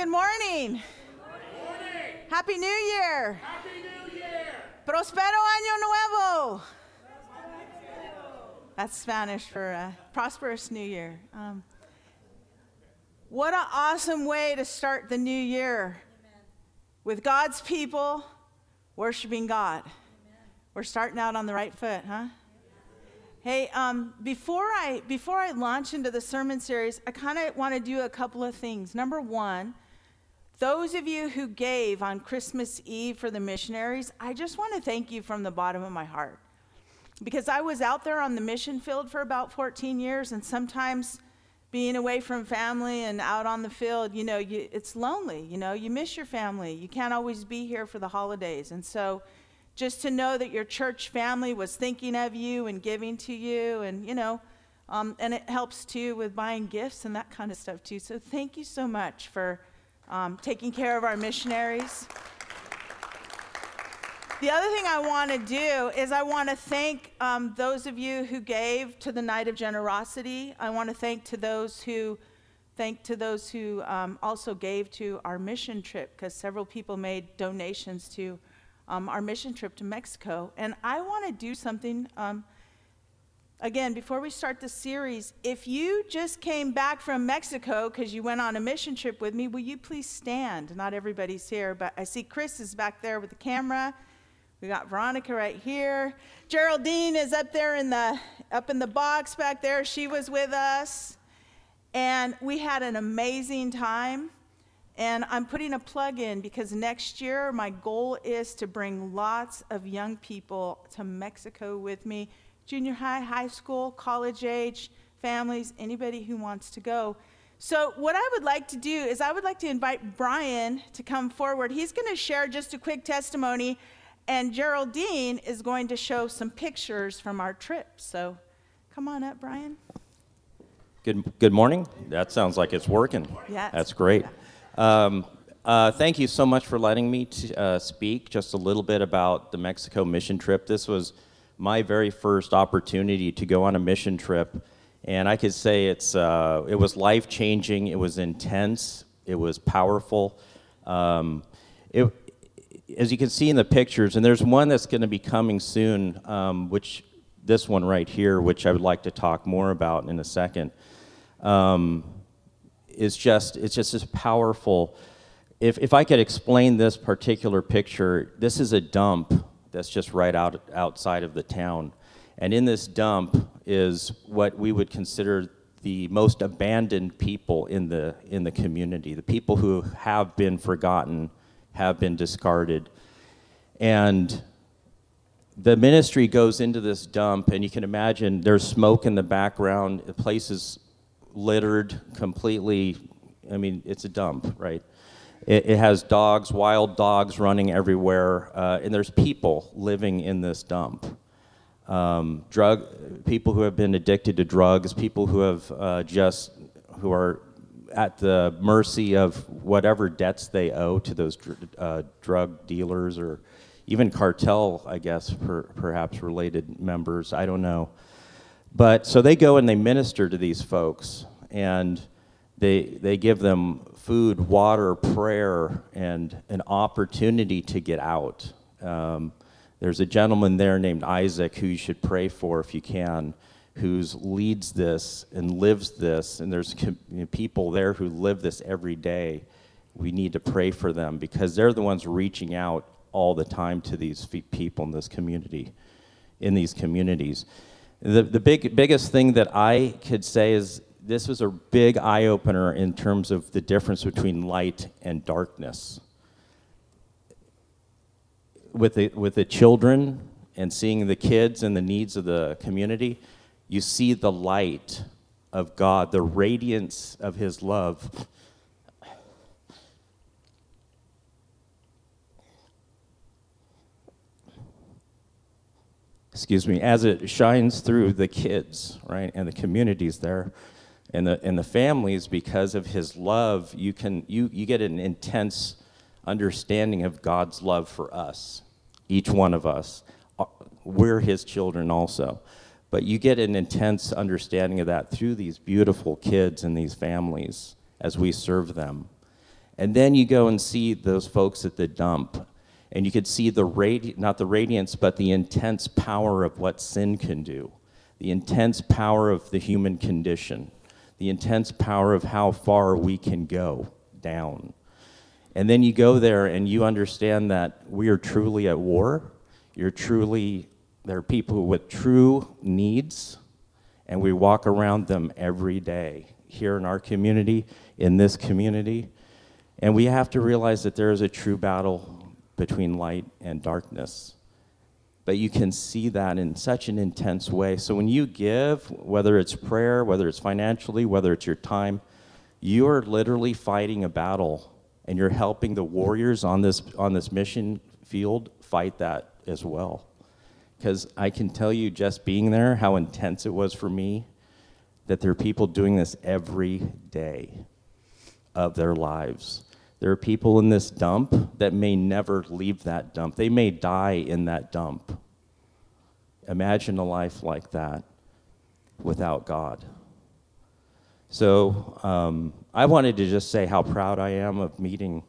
good morning. Happy New Year. Happy New Year! Prospero año nuevo. That's Spanish for uh, prosperous New Year. Um, what an awesome way to start the new year with God's people worshiping God. We're starting out on the right foot, huh? Hey, um, before I before I launch into the sermon series, I kind of want to do a couple of things. Number one, those of you who gave on Christmas Eve for the missionaries, I just want to thank you from the bottom of my heart. Because I was out there on the mission field for about 14 years, and sometimes being away from family and out on the field, you know, you, it's lonely. You know, you miss your family. You can't always be here for the holidays. And so, just to know that your church family was thinking of you and giving to you, and, you know, um, and it helps too with buying gifts and that kind of stuff too. So, thank you so much for um, taking care of our missionaries. The other thing I want to do is I want to thank um, those of you who gave to the night of generosity. I want to thank to those who thank to those who um, also gave to our mission trip because several people made donations to um, our mission trip to Mexico. And I want to do something. Again, before we start the series, if you just came back from Mexico because you went on a mission trip with me, will you please stand? Not everybody's here, but I see Chris is back there with the camera. We got Veronica right here. Geraldine is up there in the up in the box back there. She was with us. And we had an amazing time. And I'm putting a plug in because next year my goal is to bring lots of young people to Mexico with me junior high, high school, college age, families, anybody who wants to go. So, what I would like to do is, I would like to invite Brian to come forward. He's going to share just a quick testimony, and Geraldine is going to show some pictures from our trip. So, come on up, Brian. Good, good morning. That sounds like it's working. Yes. That's great. Um, uh, thank you so much for letting me t- uh, speak just a little bit about the Mexico mission trip. This was my very first opportunity to go on a mission trip, and I could say it's uh, it was life changing. It was intense. It was powerful. Um, it, as you can see in the pictures, and there's one that's going to be coming soon, um, which this one right here, which I would like to talk more about in a second, um, is just it's just as powerful. If if I could explain this particular picture, this is a dump that's just right out outside of the town, and in this dump is what we would consider the most abandoned people in the in the community, the people who have been forgotten, have been discarded, and the ministry goes into this dump, and you can imagine there's smoke in the background. The place is littered completely. I mean, it's a dump, right? It, it has dogs, wild dogs running everywhere, uh, and there's people living in this dump. Um, drug people who have been addicted to drugs, people who have uh, just who are at the mercy of whatever debts they owe to those dr- uh, drug dealers or even cartel, I guess, per, perhaps related members. I don't know. But so they go and they minister to these folks, and they, they give them food, water, prayer, and an opportunity to get out. Um, there's a gentleman there named Isaac who you should pray for if you can, who leads this and lives this, and there's you know, people there who live this every day. We need to pray for them because they're the ones reaching out all the time to these people in this community, in these communities. The, the big, biggest thing that I could say is this was a big eye opener in terms of the difference between light and darkness. With the, with the children and seeing the kids and the needs of the community, you see the light of God, the radiance of His love. Excuse me, as it shines through the kids, right, and the communities there and the, and the families, because of his love, you, can, you, you get an intense understanding of God's love for us, each one of us. Uh, We're his children also. But you get an intense understanding of that through these beautiful kids and these families as we serve them. And then you go and see those folks at the dump, and you could see the radi- not the radiance, but the intense power of what sin can do, the intense power of the human condition, the intense power of how far we can go down. And then you go there and you understand that we are truly at war. You're truly, there are people with true needs, and we walk around them every day here in our community, in this community. And we have to realize that there is a true battle between light and darkness. But you can see that in such an intense way. So when you give, whether it's prayer, whether it's financially, whether it's your time, you are literally fighting a battle and you're helping the warriors on this on this mission field fight that as well. Because I can tell you just being there how intense it was for me that there are people doing this every day of their lives. There are people in this dump that may never leave that dump. They may die in that dump. Imagine a life like that without God. So um, I wanted to just say how proud I am of meeting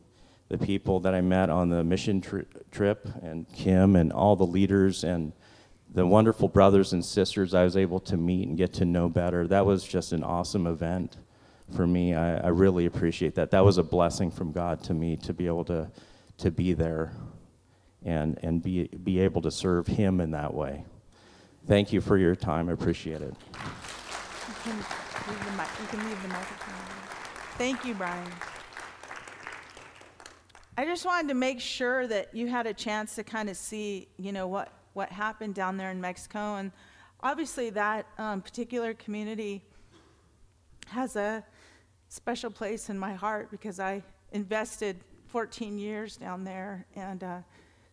the people that I met on the mission tri- trip, and Kim, and all the leaders, and the wonderful brothers and sisters I was able to meet and get to know better. That was just an awesome event for me. I, I really appreciate that. That was a blessing from God to me to be able to, to be there and, and be, be able to serve Him in that way. Thank you for your time. I appreciate it. You can mic- you can leave the. Thank you, Brian. I just wanted to make sure that you had a chance to kind of see, you know, what, what happened down there in Mexico. And obviously, that um, particular community has a special place in my heart because I invested 14 years down there. And uh,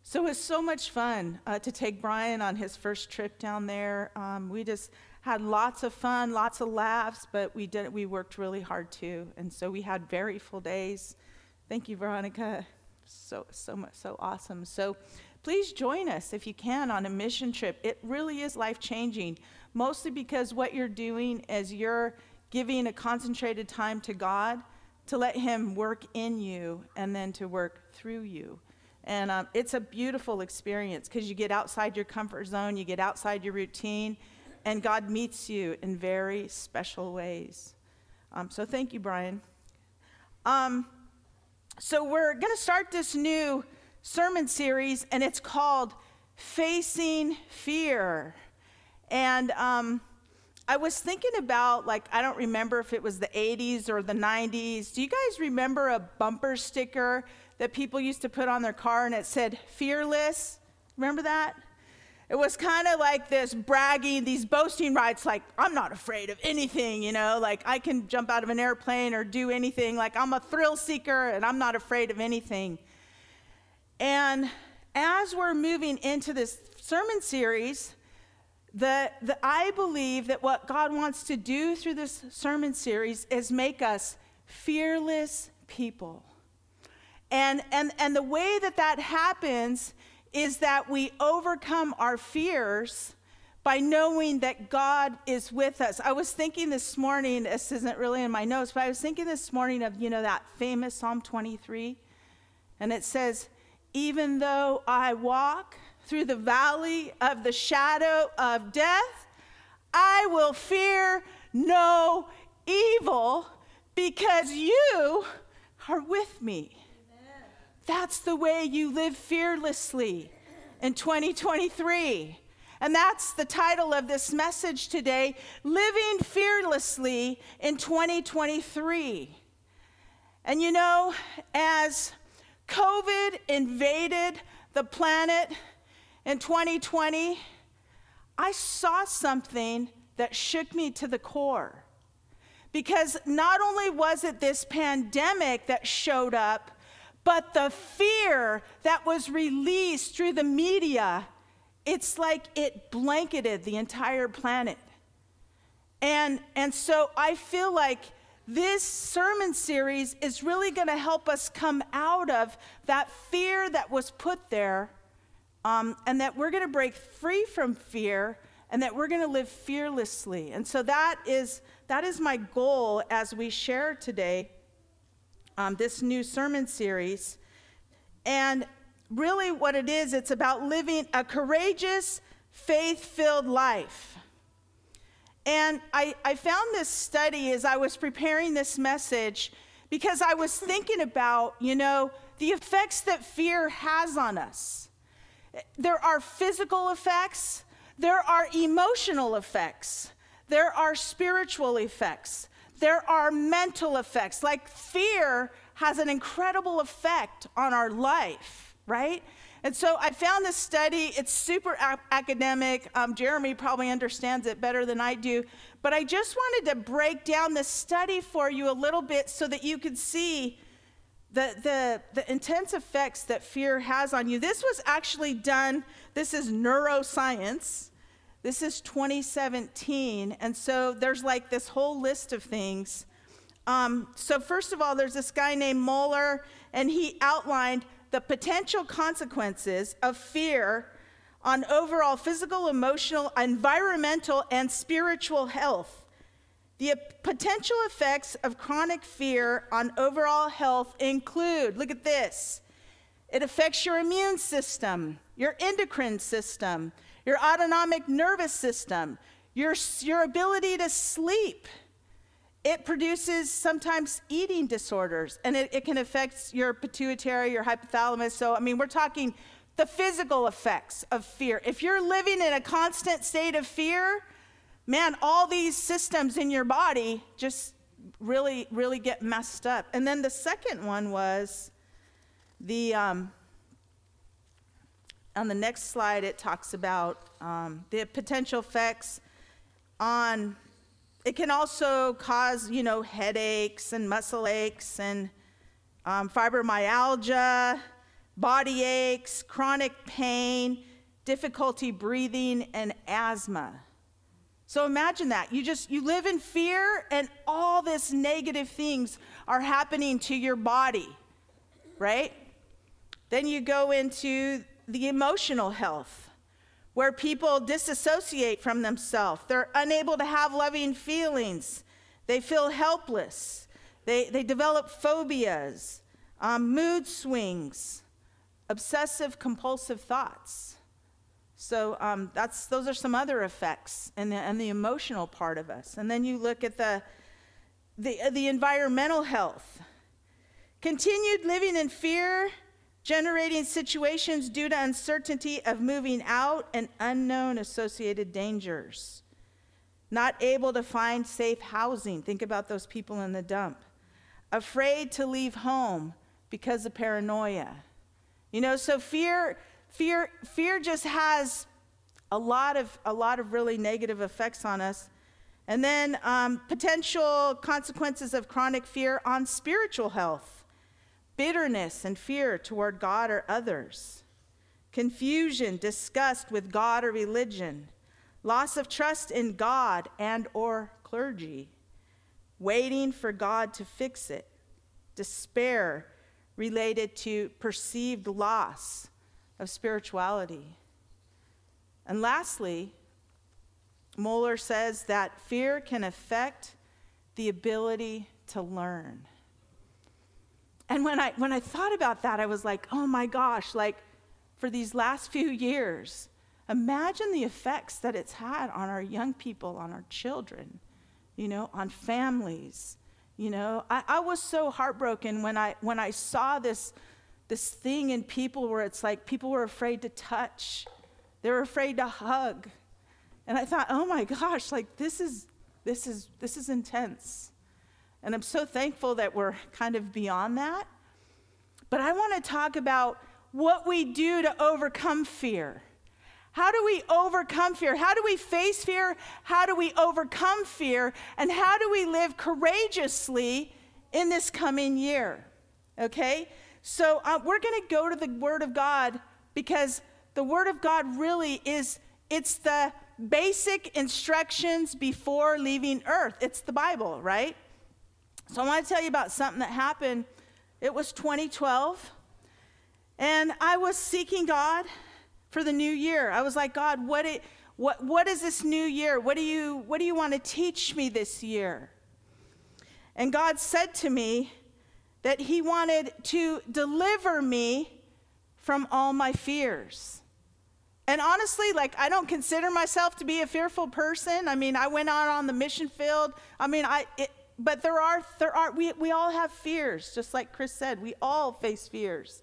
so it was so much fun uh, to take Brian on his first trip down there. Um, we just had lots of fun, lots of laughs, but we did we worked really hard too. And so we had very full days. Thank you, Veronica. So so much so awesome. So please join us if you can on a mission trip. It really is life changing, mostly because what you're doing is you're giving a concentrated time to God to let Him work in you and then to work through you. And um, it's a beautiful experience because you get outside your comfort zone, you get outside your routine, and God meets you in very special ways. Um, so thank you, Brian. Um, so we're going to start this new sermon series, and it's called Facing Fear. And um, I was thinking about, like, I don't remember if it was the 80s or the 90s. Do you guys remember a bumper sticker that people used to put on their car and it said fearless? Remember that? It was kind of like this bragging, these boasting rights, like, I'm not afraid of anything, you know, like I can jump out of an airplane or do anything, like I'm a thrill seeker and I'm not afraid of anything. And as we're moving into this sermon series, the, the, I believe that what God wants to do through this sermon series is make us fearless people. And, and, and the way that that happens is that we overcome our fears by knowing that God is with us. I was thinking this morning, this isn't really in my notes, but I was thinking this morning of, you know, that famous Psalm 23. And it says, Even though I walk through the valley of the shadow of death, I will fear no evil because you are with me. That's the way you live fearlessly in 2023. And that's the title of this message today Living Fearlessly in 2023. And you know, as COVID invaded the planet in 2020, I saw something that shook me to the core. Because not only was it this pandemic that showed up, but the fear that was released through the media, it's like it blanketed the entire planet. And, and so I feel like this sermon series is really going to help us come out of that fear that was put there, um, and that we're going to break free from fear, and that we're going to live fearlessly. And so that is, that is my goal as we share today. um, this new sermon series. And really, what it is, it's about living a courageous, faith filled life. And I, I found this study as I was preparing this message because I was thinking about, you know, the effects that fear has on us. There are physical effects, there are emotional effects, there are spiritual effects, there are mental effects. Like fear has an incredible effect on our life, right? And so I found this study. It's super a- academic. Um, Jeremy probably understands it better than I do. But I just wanted to break down this study for you a little bit so that you could see the, the, the intense effects that fear has on you. This was actually done, this is neuroscience. This is 2017. And so there's like this whole list of things. Um, so, first of all, there's this guy named Moeller, and he outlined the potential consequences of fear on overall physical, emotional, environmental, and spiritual health. The potential effects of chronic fear on overall health include look at this it affects your immune system, your endocrine system, your autonomic nervous system, your, your ability to sleep. It produces sometimes eating disorders, and it, it can affect your pituitary, your hypothalamus. So, I mean, we're talking the physical effects of fear. If you're living in a constant state of fear, man, all these systems in your body just really, really get messed up. And then the second one was the um, on the next slide, it talks about um, the potential effects on. It can also cause, you know, headaches and muscle aches and um, fibromyalgia, body aches, chronic pain, difficulty breathing, and asthma. So imagine that. You just you live in fear and all this negative things are happening to your body. Right? Then you go into the emotional health, where people disassociate from themselves. They're unable to have loving feelings. They feel helpless. They, they develop phobias, um, mood swings, obsessive compulsive thoughts. So um, that's, those are some other effects and the, and the emotional part of us. And then you look at the, the, the environmental health. Continued living in fear generating situations due to uncertainty of moving out and unknown associated dangers. Not able to find safe housing. Think about those people in the dump. Afraid to leave home because of paranoia. You know, so fear, fear, fear just has a lot of a lot of really negative effects on us. And then um, potential consequences of chronic fear on spiritual health. Bitterness and fear toward God or others, confusion, disgust with God or religion, loss of trust in God and or clergy, waiting for God to fix it, despair related to perceived loss of spirituality. And lastly, Moeller says that fear can affect the ability to learn. And when I, when I thought about that, I was like, oh my gosh, like for these last few years, imagine the effects that it's had on our young people, on our children, you know, on families. You know, I, I was so heartbroken when I, when I saw this, this thing in people where it's like people were afraid to touch, they were afraid to hug. And I thought, oh my gosh, like this is, this is, this is intense. And I'm so thankful that we're kind of beyond that. But I want to talk about what we do to overcome fear. How do we overcome fear? How do we face fear? How do we overcome fear? And how do we live courageously in this coming year? Okay? So uh, we're going to go to the Word of God because the Word of God really is, it's the basic instructions before leaving earth. It's the Bible, right? So I want to tell you about something that happened. It was 2012, and I was seeking God for the new year. I was like, God, what, it, what, what is this new year? What do, you, what do you want to teach me this year? And God said to me, that He wanted to deliver me from all my fears. And honestly, like, I don't consider myself to be a fearful person. I mean, I went out on the mission field. I mean, I, it, but there are, there are, we, we all have fears, just like Chris said. We all face fears.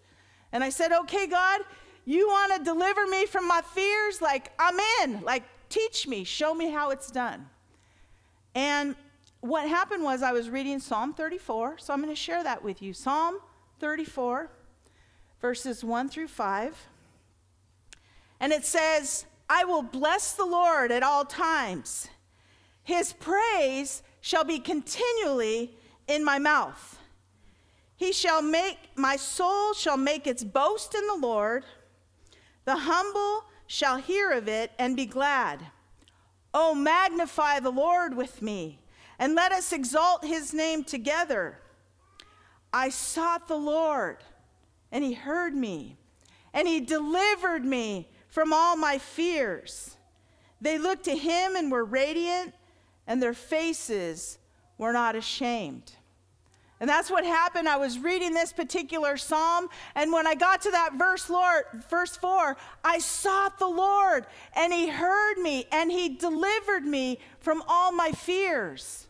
And I said, okay, God, you want to deliver me from my fears? Like, I'm in. Like, teach me, show me how it's done. And what happened was I was reading Psalm 34, so I'm going to share that with you. Psalm 34, verses 1 through 5. And it says, I will bless the Lord at all times. His praise shall be continually in my mouth. He shall make, my soul shall make its boast in the Lord. The humble shall hear of it and be glad. Oh, magnify the Lord with me, and let us exalt his name together. I sought the Lord, and he heard me, and he delivered me from all my fears. They looked to him and were radiant, and their faces were not ashamed. And that's what happened. I was reading this particular psalm, and when I got to that verse, Lord, verse 4, I sought the Lord, and he heard me, and he delivered me from all my fears.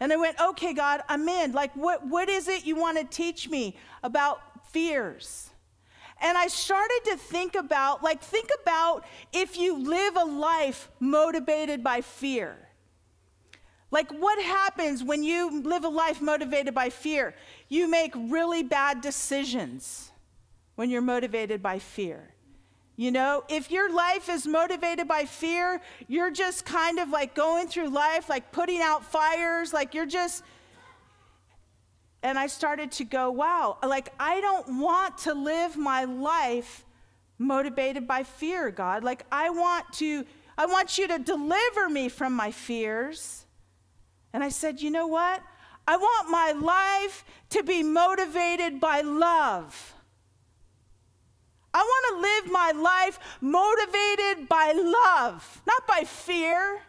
And I went, okay, God, I'm in. Like, what, what is it you want to teach me about fears? And I started to think about, like, think about if you live a life motivated by fear. Like, what happens when you live a life motivated by fear? You make really bad decisions when you're motivated by fear. You know, if your life is motivated by fear, you're just kind of like going through life, like putting out fires, like you're just and I started to go, wow, like I don't want to live my life motivated by fear, God. Like I want to, I want you to deliver me from my fears. And I said, you know what? I want my life to be motivated by love. I want to live my life motivated by love, not by fear.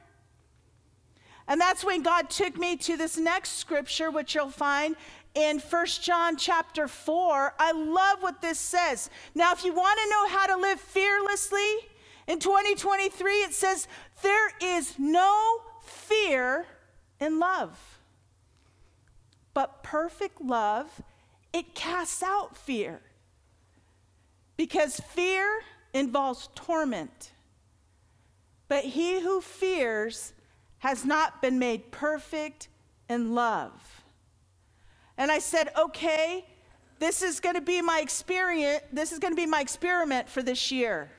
And that's when God took me to this next scripture, which you'll find in First John chapter 4. I love what this says. Now, if you want to know how to live fearlessly in 2023, it says, There is no fear in love. But perfect love, it casts out fear. Because fear involves torment. But he who fears has not been made perfect in love. And I said, okay, this is going to be my experience. This is going to be my experiment for this year.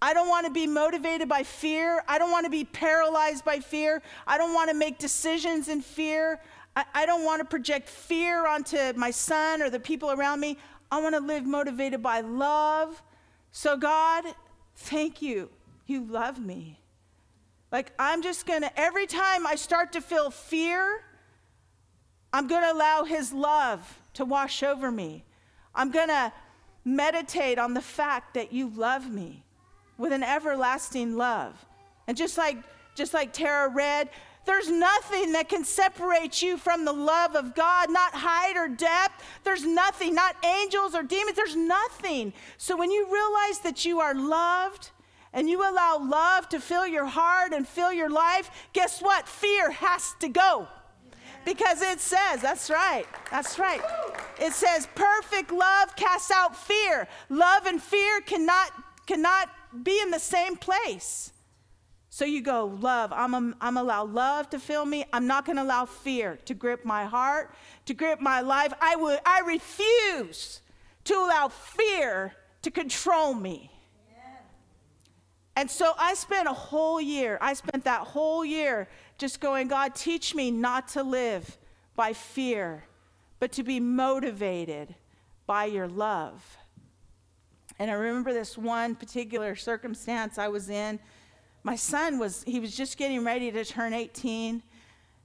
I don't want to be motivated by fear. I don't want to be paralyzed by fear. I don't want to make decisions in fear. I, I don't want to project fear onto my son or the people around me. I want to live motivated by love. So, God, thank you. You love me. Like, I'm just going to, every time I start to feel fear, I'm going to allow His love to wash over me. I'm going to meditate on the fact that you love me with an everlasting love. And just like just like Tara read, there's nothing that can separate you from the love of God, not height or depth. There's nothing, not angels or demons. There's nothing. So when you realize that you are loved and you allow love to fill your heart and fill your life, guess what? Fear has to go. Because it says, that's right, that's right. It says, perfect love casts out fear. Love and fear cannot, cannot be in the same place. So you go, love, I'm, a, I'm allow love to fill me. I'm not going to allow fear to grip my heart, to grip my life. I, would, I refuse to allow fear to control me. And so I spent a whole year, I spent that whole year just going, God, teach me not to live by fear, but to be motivated by your love. And I remember this one particular circumstance I was in. My son was, he was just getting ready to turn 18.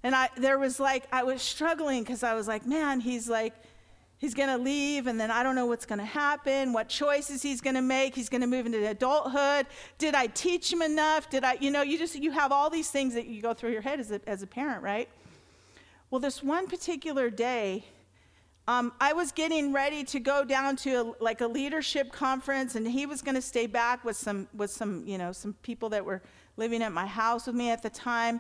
And I, there was like, I was struggling because I was like, man, he's like, he's going to leave and then I don't know what's going to happen, what choices he's going to make. He's going to move into adulthood. Did I teach him enough? Did I, you know, you just, you have all these things that you go through your head as a, as a parent, right? Well, this one particular day, um, I was getting ready to go down to a, like a leadership conference, and he was going to stay back with some with some you know some people that were living at my house with me at the time.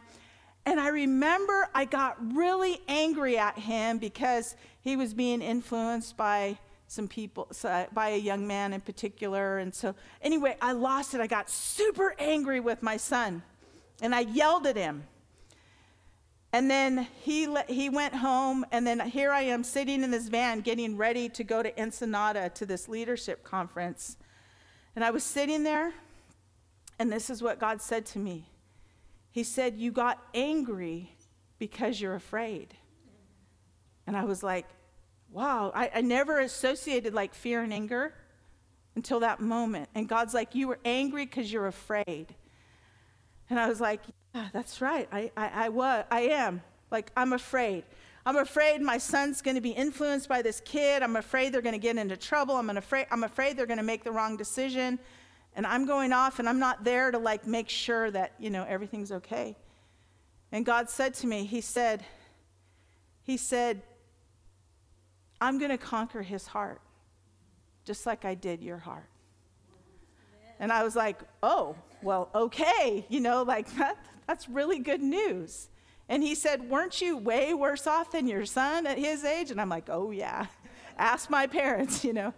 And I remember I got really angry at him because he was being influenced by some people, by a young man in particular. And so, anyway, I lost it. I got super angry with my son, and I yelled at him. And then he, le- he went home, and then here I am sitting in this van getting ready to go to Ensenada to this leadership conference. And I was sitting there, and this is what God said to me He said, You got angry because you're afraid. And I was like, Wow, I, I never associated like fear and anger until that moment. And God's like, You were angry because you're afraid. And I was like, yeah, that's right. I, I, I was. I am. Like, I'm afraid. I'm afraid my son's going to be influenced by this kid. I'm afraid they're going to get into trouble. I'm afraid, I'm afraid they're going to make the wrong decision. And I'm going off and I'm not there to like make sure that, you know, everything's okay. And God said to me, He said, He said, I'm going to conquer his heart, just like I did your heart. And I was like, oh, well, okay, you know, like that, that's really good news. And he said, Weren't you way worse off than your son at his age? And I'm like, Oh, yeah. Ask my parents, you know.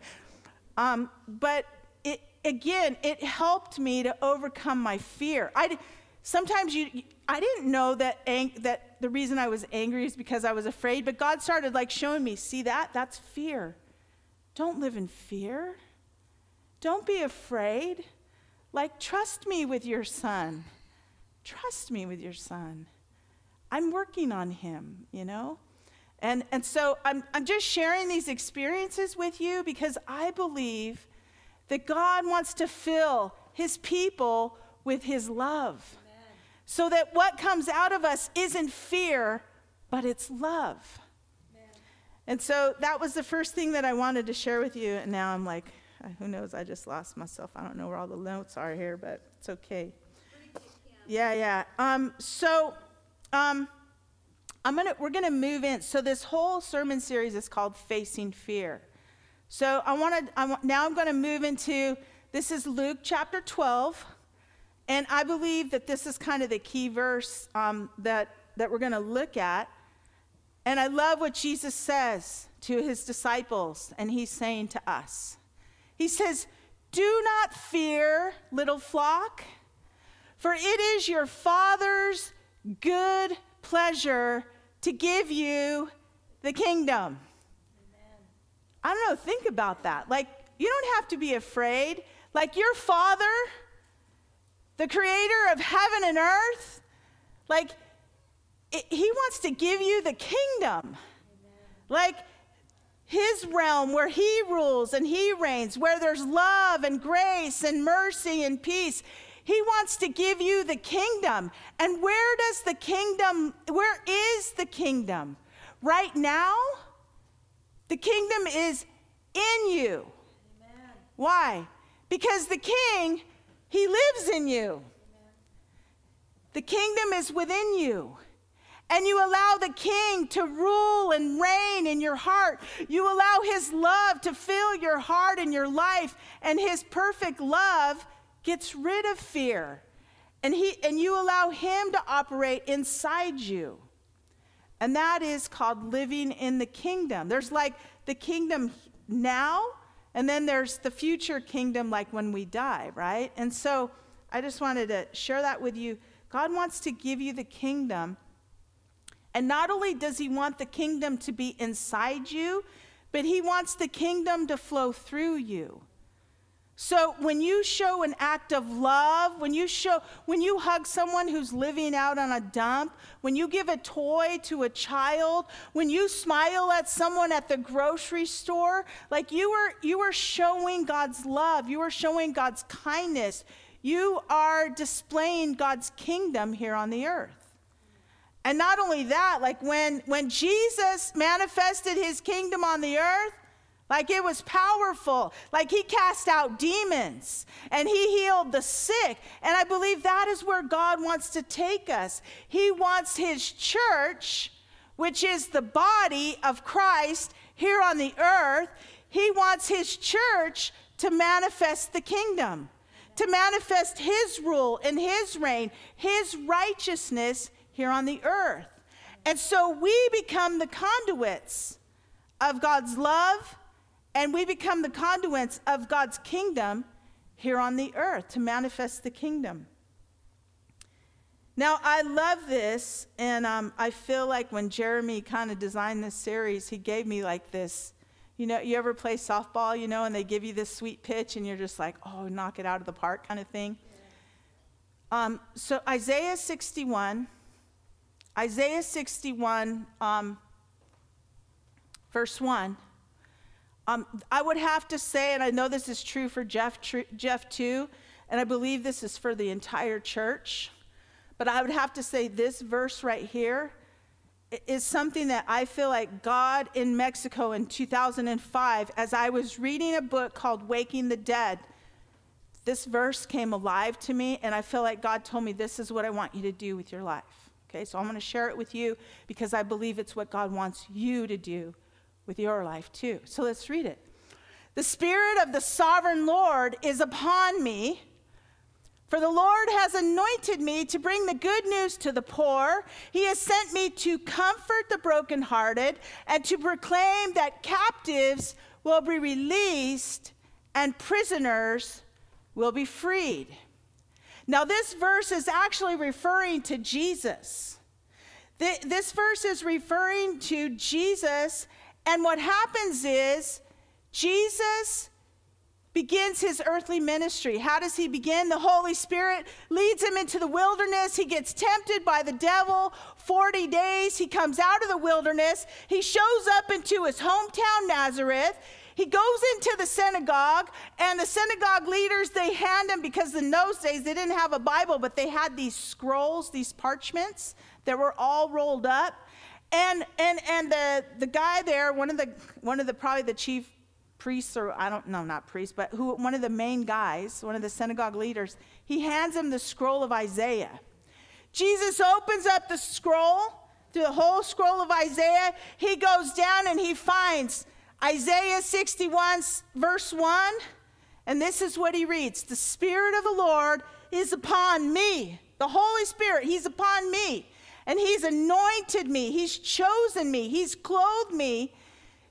Um, but it, again, it helped me to overcome my fear. I, sometimes you, I didn't know that, ang- that the reason I was angry is because I was afraid, but God started like showing me, see that? That's fear. Don't live in fear. Don't be afraid. Like, trust me with your son. Trust me with your son. I'm working on him, you know? And, and so I'm, I'm just sharing these experiences with you because I believe that God wants to fill his people with his love. Amen. So that what comes out of us isn't fear, but it's love. Amen. And so that was the first thing that I wanted to share with you. And now I'm like, who knows? I just lost myself. I don't know where all the notes are here, but it's okay. Yeah, yeah. Um, so um, I'm gonna we're gonna move in. So this whole sermon series is called Facing Fear. So I want to now I'm going to move into this is Luke chapter 12, and I believe that this is kind of the key verse um, that that we're going to look at. And I love what Jesus says to his disciples, and he's saying to us. He says, Do not fear, little flock, for it is your Father's good pleasure to give you the kingdom. Amen. I don't know, think about that. Like, you don't have to be afraid. Like, your Father, the creator of heaven and earth, like, it, he wants to give you the kingdom. Amen. Like, his realm where he rules and he reigns, where there's love and grace and mercy and peace. He wants to give you the kingdom. And where does the kingdom, where is the kingdom? Right now, the kingdom is in you. Amen. Why? Because the king, he lives in you. Amen. The kingdom is within you and you allow the king to rule and reign in your heart. You allow his love to fill your heart and your life, and his perfect love gets rid of fear. And, he, and you allow him to operate inside you. And that is called living in the kingdom. There's like the kingdom now, and then there's the future kingdom, like when we die, right? And so I just wanted to share that with you. God wants to give you the kingdom and not only does he want the kingdom to be inside you, but he wants the kingdom to flow through you. So when you show an act of love, when you show when you hug someone who's living out on a dump, when you give a toy to a child, when you smile at someone at the grocery store, like you are you are showing God's love, you are showing God's kindness. You are displaying God's kingdom here on the earth. And not only that, like when, when Jesus manifested his kingdom on the earth, like it was powerful. Like he cast out demons and he healed the sick. And I believe that is where God wants to take us. He wants his church, which is the body of Christ, here on the earth. He wants his church to manifest the kingdom, to manifest his rule and his reign, his righteousness here on the earth. And so we become the conduits of God's love and we become the conduits of God's kingdom here on the earth to manifest the kingdom. Now, I love this, and um, I feel like when Jeremy kind of designed this series, he gave me like this. You know, you ever play softball, you know, and they give you this sweet pitch, and you're just like, oh, knock it out of the park kind of thing? Um, so, Isaiah 61, Isaiah 61, um, verse 1. Um, I would have to say, and I know this is true for Jeff, tr- Jeff too, and I believe this is for the entire church, but I would have to say this verse right here is something that I feel like God in Mexico in 2005, as I was reading a book called Waking the Dead, this verse came alive to me, and I feel like God told me, This is what I want you to do with your life. Okay, so I'm going to share it with you because I believe it's what God wants you to do with your life too. So let's read it. The Spirit of the sovereign Lord is upon me. For the Lord has anointed me to bring the good news to the poor. He has sent me to comfort the brokenhearted and to proclaim that captives will be released and prisoners will be freed. Now, this verse is actually referring to Jesus. This verse is referring to Jesus and what happens is Jesus begins his earthly ministry. How does he begin? The Holy Spirit leads him into the wilderness. He gets tempted by the devil 40 days. He comes out of the wilderness. He shows up into his hometown, Nazareth. He goes into the synagogue, and the synagogue leaders, they hand him, because in those days they didn't have a Bible, but they had these scrolls, these parchments that were all rolled up. And and and the the guy there, one of the one of the probably the chief priests or I don't know, not priests, but who one of the main guys, one of the synagogue leaders, he hands him the scroll of Isaiah. Jesus opens up the scroll, through the whole scroll of Isaiah, he goes down and he finds Isaiah 61 verse 1, and this is what he reads: "The spirit of the Lord is upon me. The Holy Spirit, he's upon me." and He's anointed me, He's chosen me, He's clothed me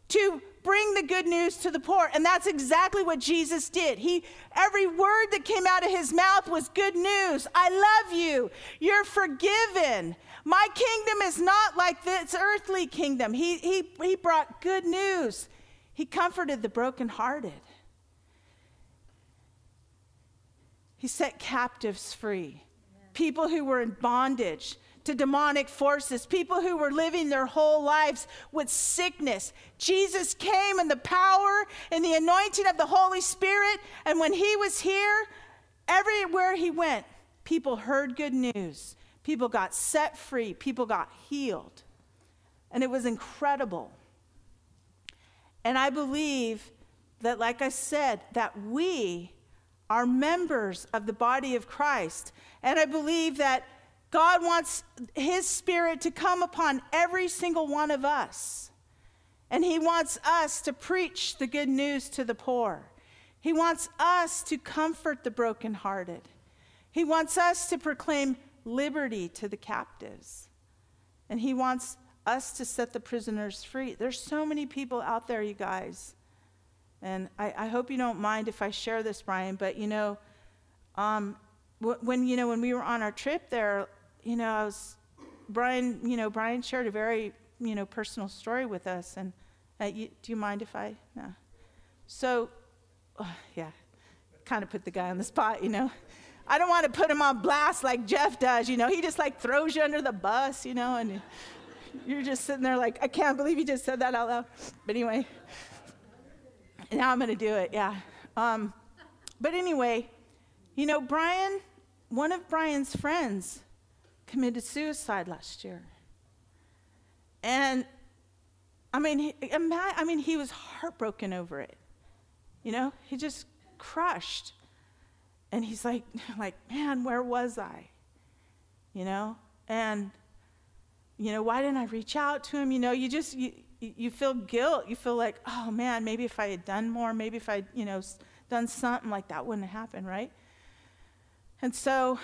to bring the good news to the poor. And that's exactly what Jesus did. He every word that came out of his mouth was good news. I love you. You're forgiven. My kingdom is not like this earthly kingdom. He, he, he brought good news. He comforted the brokenhearted. He set captives free, people who were in bondage to demonic forces, people who were living their whole lives with sickness. Jesus came in the power and the anointing of the Holy Spirit, and when he was here, everywhere he went, people heard good news. People got set free, people got healed. And it was incredible. And I believe that, like I said, that we are members of the body of Christ. And I believe that God wants His Spirit to come upon every single one of us. And He wants us to preach the good news to the poor. He wants us to comfort the brokenhearted. He wants us to proclaim liberty to the captives. And He wants us to set the prisoners free. There's so many people out there, you guys. And I, I hope you don't mind if I share this, Brian, but you know, um, when you know when we were on our trip there you know, I was, Brian, you know, Brian shared a very, you know, personal story with us. And uh, you, do you mind if I, no. So, oh, yeah, kind of put the guy on the spot, you know. I don't want to put him on blast like Jeff does, you know. He just like throws you under the bus, you know, and you're just sitting there like, I can't believe you just said that out loud. But anyway, now I'm going to do it, yeah. Um, but anyway, you know, Brian, one of Brian's friends committed suicide last year. And I mean, I mean, he was heartbroken over it. You know, he just crushed. And he's like, like, man, where was I? You know, and you know, why didn't I reach out to him? You know, you just, you, you feel guilt. You feel like, oh man, maybe if I had done more, maybe if I, you know, done something like that wouldn't happen, right? And so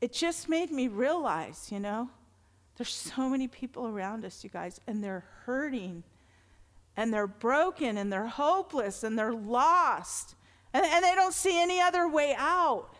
it just made me realize, you know, there's so many people around us, you guys, and they're hurting and they're broken and they're hopeless and they're lost and, and they don't see any other way out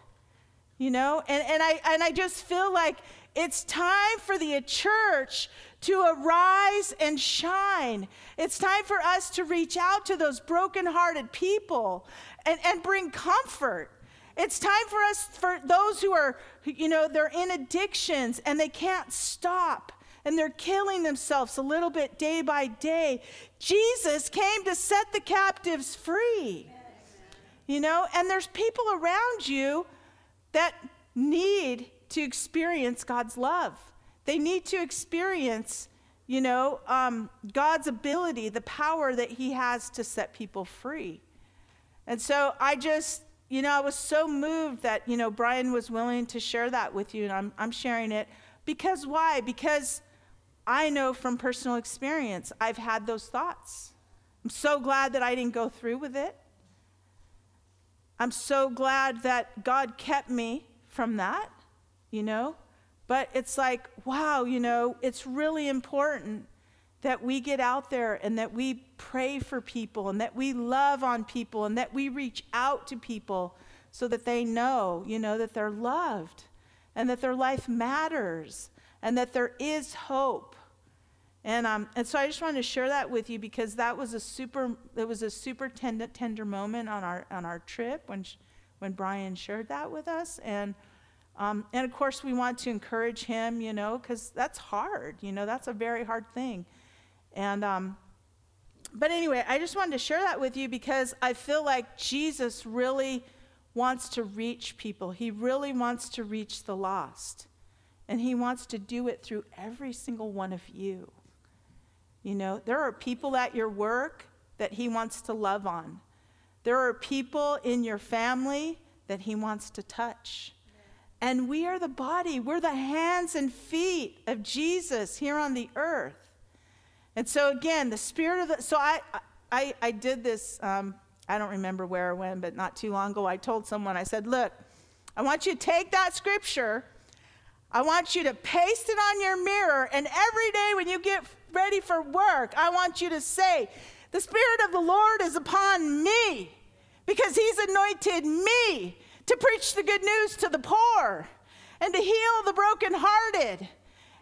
you know and, and, I, and i just feel like it's time for the church to arise and shine. It's time for us to reach out to those brokenhearted people and, and bring comfort. It's time for us, for those who are, you know, they're in addictions and they can't stop and they're killing themselves a little bit day by day. Jesus came to set the captives free. You know, and there's people around you that need to experience God's love. They need to experience, you know, um, God's ability, the power that He has to set people free. And so I just, you know, I was so moved that, you know, Brian was willing to share that with you, and I'm, I'm sharing it. Because why? Because I know from personal experience, I've had those thoughts. I'm so glad that I didn't go through with it. I'm so glad that God kept me from that you know? But it's like, wow, you know, it's really important that we get out there and that we pray for people and that we love on people and that we reach out to people so that they know, you know, that they're loved and that their life matters and that there is hope. And, um, and so I just wanted to share that with you because that was a super, it was a super tender, tender moment on our, on our trip when, when Brian shared that with us. And, um, and of course, we want to encourage him, you know, because that's hard. You know, that's a very hard thing. And, um, but anyway, I just wanted to share that with you because I feel like Jesus really wants to reach people. He really wants to reach the lost. And he wants to do it through every single one of you. You know, there are people at your work that he wants to love on, there are people in your family that he wants to touch. And we are the body, we're the hands and feet of Jesus here on the earth. And so, again, the spirit of the. So, I, I, I did this, um, I don't remember where or when, but not too long ago. I told someone, I said, Look, I want you to take that scripture, I want you to paste it on your mirror, and every day when you get ready for work, I want you to say, The Spirit of the Lord is upon me because He's anointed me to preach the good news to the poor and to heal the brokenhearted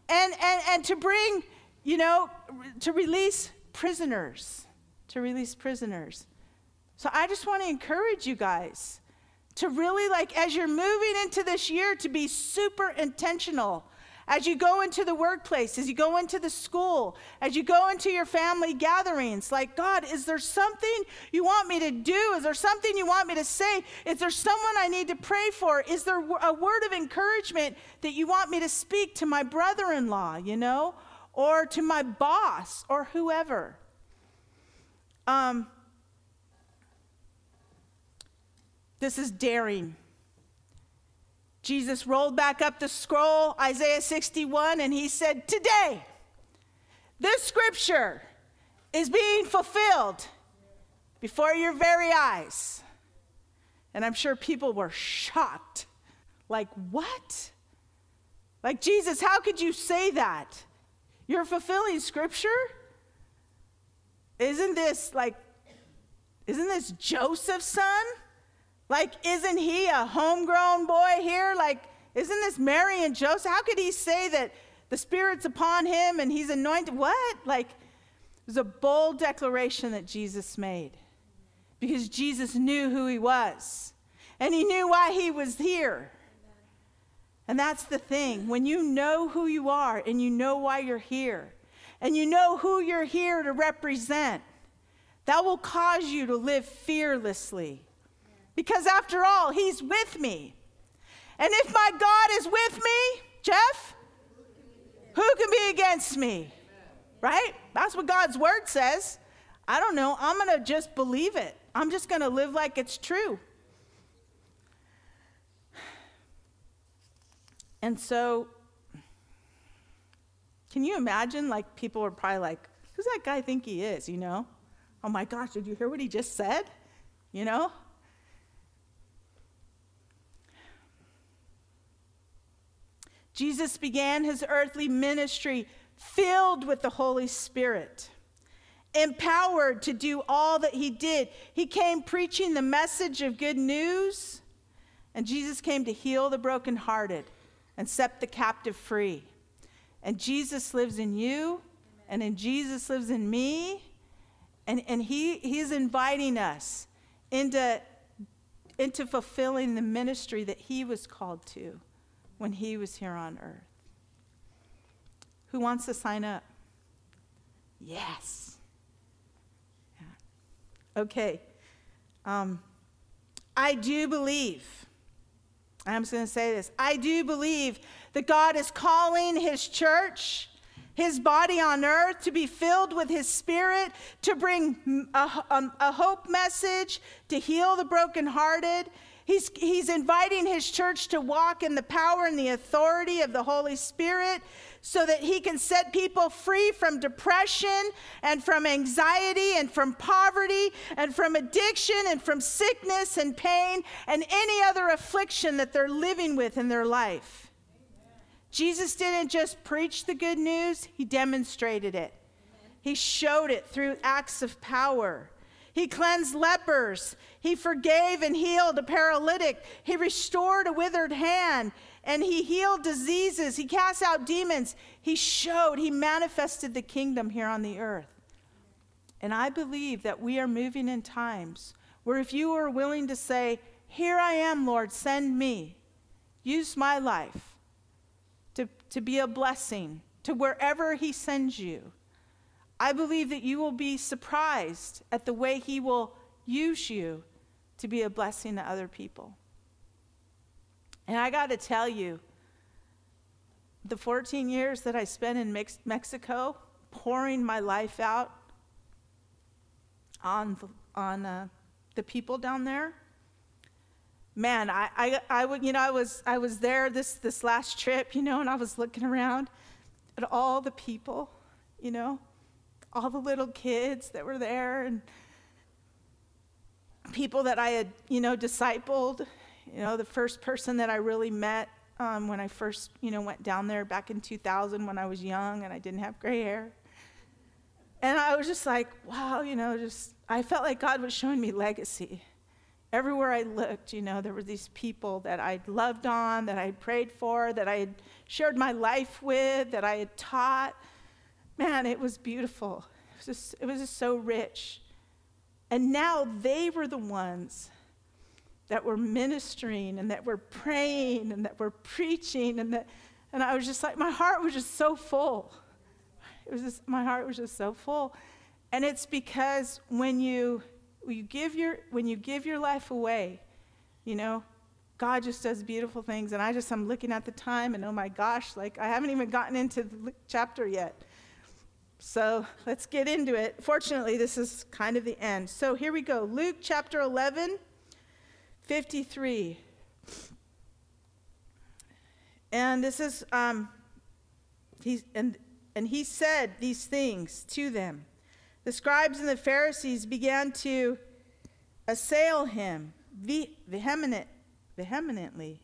and, and, and to bring, you know, to release prisoners, to release prisoners. So I just want to encourage you guys to really, like, as you're moving into this year, to be super intentional as you go into the workplace, as you go into the school, as you go into your family gatherings, like, God, is there something you want me to do? Is there something you want me to say? Is there someone I need to pray for? Is there a word of encouragement that you want me to speak to my brother in law, you know, or to my boss or whoever? Um, this is daring. Jesus rolled back up the scroll, Isaiah 61, and he said, Today, this scripture is being fulfilled before your very eyes. And I'm sure people were shocked. Like, what? Like, Jesus, how could you say that? You're fulfilling scripture? Isn't this like, isn't this Joseph's son? Like, isn't he a homegrown boy here? Like, isn't this Mary and Joseph? How could he say that the Spirit's upon him and he's anointed? What? Like, it was a bold declaration that Jesus made because Jesus knew who he was and he knew why he was here. And that's the thing. When you know who you are and you know why you're here and you know who you're here to represent, that will cause you to live fearlessly because after all, He's with me. And if my God is with me, Jeff, who can be against me? Right? That's what God's word says. I don't know. I'm going to just believe it. I'm just going to live like it's true. And so, can you imagine? Like, people were probably like, who's that guy think he is, you know? Oh my gosh, did you hear what he just said? You know? Jesus began his earthly ministry filled with the Holy Spirit, empowered to do all that he did. He came preaching the message of good news, and Jesus came to heal the brokenhearted and set the captive free. And Jesus lives in you, and in Jesus lives in me, and, and he, he's inviting us into, into fulfilling the ministry that he was called to when he was here on earth. Who wants to sign up? Yes. Yeah. Okay. Um, I do believe, I'm just going to say this I do believe that God is calling his church, his body on earth, to be filled with his spirit, to bring a, um, a hope message, to heal the brokenhearted, He's, he's inviting his church to walk in the power and the authority of the Holy Spirit so that he can set people free from depression and from anxiety and from poverty and from addiction and from sickness and pain and any other affliction that they're living with in their life. Jesus didn't just preach the good news, he demonstrated it. He showed it through acts of power. He cleansed lepers. He forgave and healed a paralytic. He restored a withered hand and he healed diseases. He cast out demons. He showed, he manifested the kingdom here on the earth. And I believe that we are moving in times where if you are willing to say, Here I am, Lord, send me, use my life to, to be a blessing to wherever he sends you I believe that you will be surprised at the way He will use you to be a blessing to other people. And I got to tell you, the 14 years that I spent in Mex- Mexico, pouring my life out on, on uh, the people down there, man, I, I, I, would, you know, I was, I was there this, this last trip, you know, and I was looking around at all the people, you know, all the little kids that were there and people that I had, you know, discipled. You know, the first person that I really met um, when I first, you know, went down there back in 2000 when I was young and I didn't have gray hair. And I was just like, wow, you know, just, I felt like God was showing me legacy. Everywhere I looked, you know, there were these people that I'd loved on, that I prayed for, that I had shared my life with, that I had taught man, it was beautiful. It was just, it was just so rich. And now they were the ones that were ministering and that were praying and that were preaching and that and I was just like my heart was just so full. It was just my heart was just so full. And it's because when you when you give your when you give your life away, you know, God just does beautiful things and I just I'm looking at the time and oh my gosh, like I haven't even gotten into the chapter yet. So let's get into it. Fortunately, this is kind of the end. So here we go Luke chapter 11, 53. And this is, um, he's, and, and he said these things to them. The scribes and the Pharisees began to assail him vehement, vehemently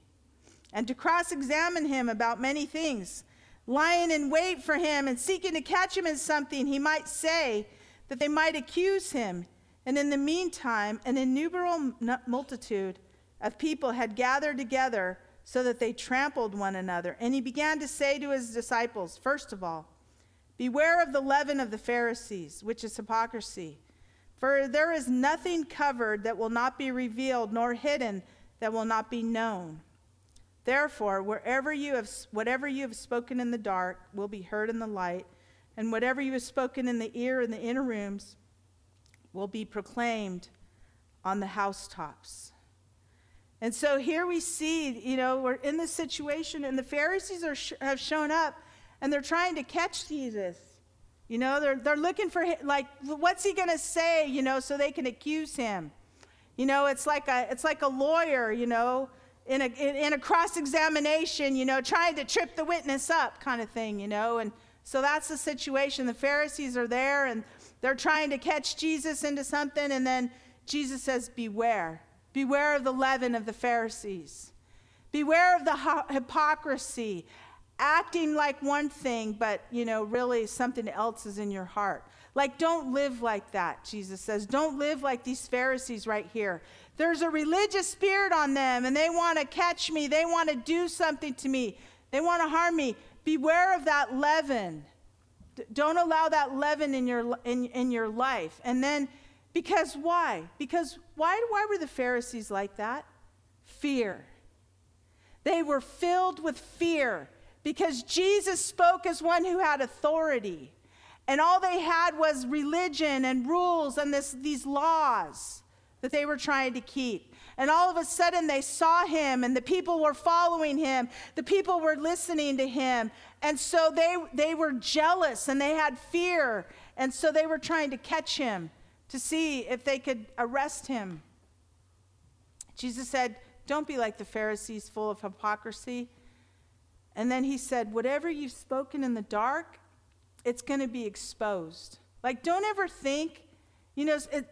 and to cross examine him about many things lying in wait for him and seeking to catch him in something he might say, that they might accuse him. And in the meantime, an innumerable multitude of people had gathered together so that they trampled one another. And he began to say to his disciples, First of all, beware of the leaven of the Pharisees, which is hypocrisy. For there is nothing covered that will not be revealed, nor hidden that will not be known. Therefore, wherever you have, whatever you have spoken in the dark will be heard in the light, and whatever you have spoken in the ear in the inner rooms will be proclaimed on the housetops. And so here we see, you know, we're in this situation, and the Pharisees are, have shown up, and they're trying to catch Jesus. You know, they're, they're looking for, like, what's he going to say, you know, so they can accuse him. You know, it's like a, it's like a lawyer, you know, in a, in a cross examination, you know, trying to trip the witness up kind of thing, you know. And So that's the situation. The Pharisees are there and they're trying to catch Jesus into something, and then Jesus says, Beware. Beware of the leaven of the Pharisees. Beware of the hypocrisy, acting like one thing, but you know, really something else is in your heart. Like, don't live like that, Jesus says. Don't live like these Pharisees right here. There's a religious spirit on them, and they want to catch me. They want to do something to me. They want to harm me. Beware of that leaven. D- don't allow that leaven in your, in, in your life. And then, because why? Because why, why were the Pharisees like that? Fear. They were filled with fear because Jesus spoke as one who had authority. And all they had was religion and rules and this, these laws that they were trying to keep. And all of a sudden they saw him and the people were following him. The people were listening to him. And so they, they were jealous and they had fear. And so they were trying to catch him to see if they could arrest him. Jesus said, Don't be like the Pharisees, full of hypocrisy. And then he said, Whatever you've spoken in the dark, it's going to be exposed. Like, don't ever think, you know, it,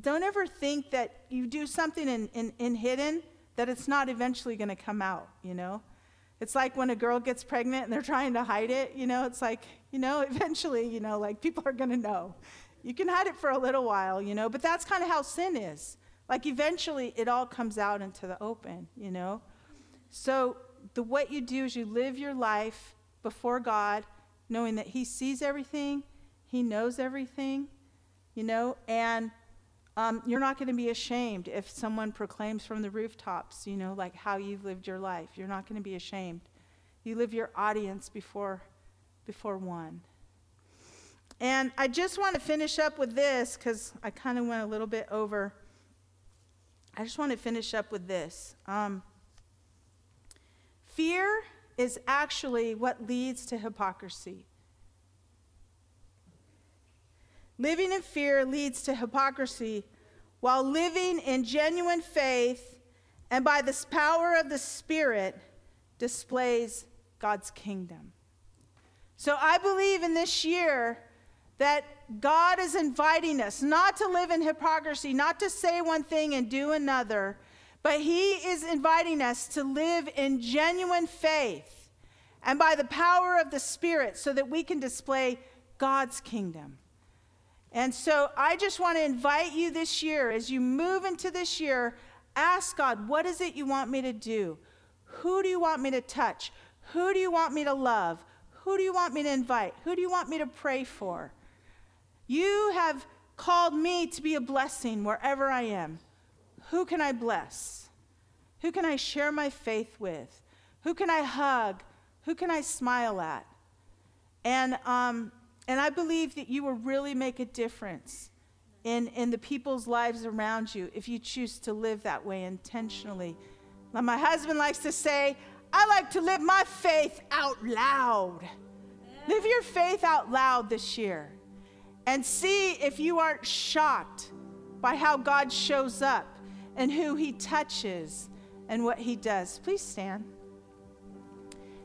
don't ever think that you do something in, in, in hidden that it's not eventually going to come out, you know? It's like when a girl gets pregnant and they're trying to hide it, you know, it's like, you know, eventually, you know, like people are going to know. You can hide it for a little while, you know, but that's kind of how sin is. Like eventually it all comes out into the open, you know? So the what you do is you live your life before God knowing that he sees everything, he knows everything, you know, and um, you're not going to be ashamed if someone proclaims from the rooftops, you know, like how you've lived your life. You're not going to be ashamed. You live your audience before, before one. And I just want to finish up with this because I kind of went a little bit over. I just want to finish up with this. Um, fear is actually what leads to hypocrisy. Living in fear leads to hypocrisy, while living in genuine faith and by the power of the Spirit displays God's kingdom. So I believe in this year that God is inviting us not to live in hypocrisy, not to say one thing and do another, but He is inviting us to live in genuine faith and by the power of the Spirit so that we can display God's kingdom. And so I just want to invite you this year, as you move into this year, ask God, what is it you want me to do? Who do you want me to touch? Who do you want me to love? Who do you want me to invite? Who do you want me to pray for? You have called me to be a blessing wherever I am. Who can I bless? Who can I share my faith with? Who can I hug? Who can I smile at? And, um, and I believe that you will really make a difference in, in the people's lives around you if you choose to live that way intentionally. My husband likes to say, I like to live my faith out loud. Live your faith out loud this year and see if you aren't shocked by how God shows up and who he touches and what he does. Please stand.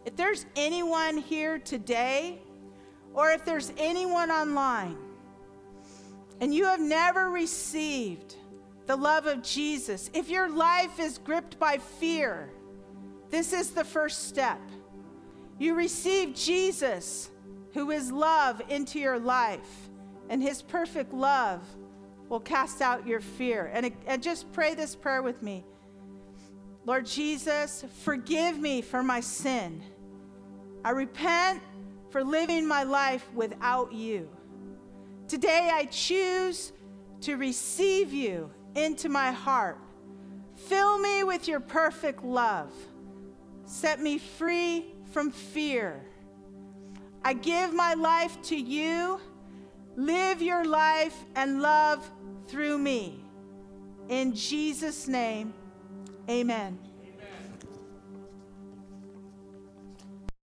If there's anyone here today, or if there's anyone online, and you have never received the love of Jesus, if your life is gripped by fear, this is the first step. You receive Jesus, who is love, into your life, and his perfect love will cast out your fear. And, and just pray this prayer with me. Lord Jesus, forgive me for my sin. I repent for living my life without you. Today I choose to receive you into my heart. Fill me with your perfect love. Set me free from fear. I give my life to you. Live your life and love through me. In Jesus' name, Amen.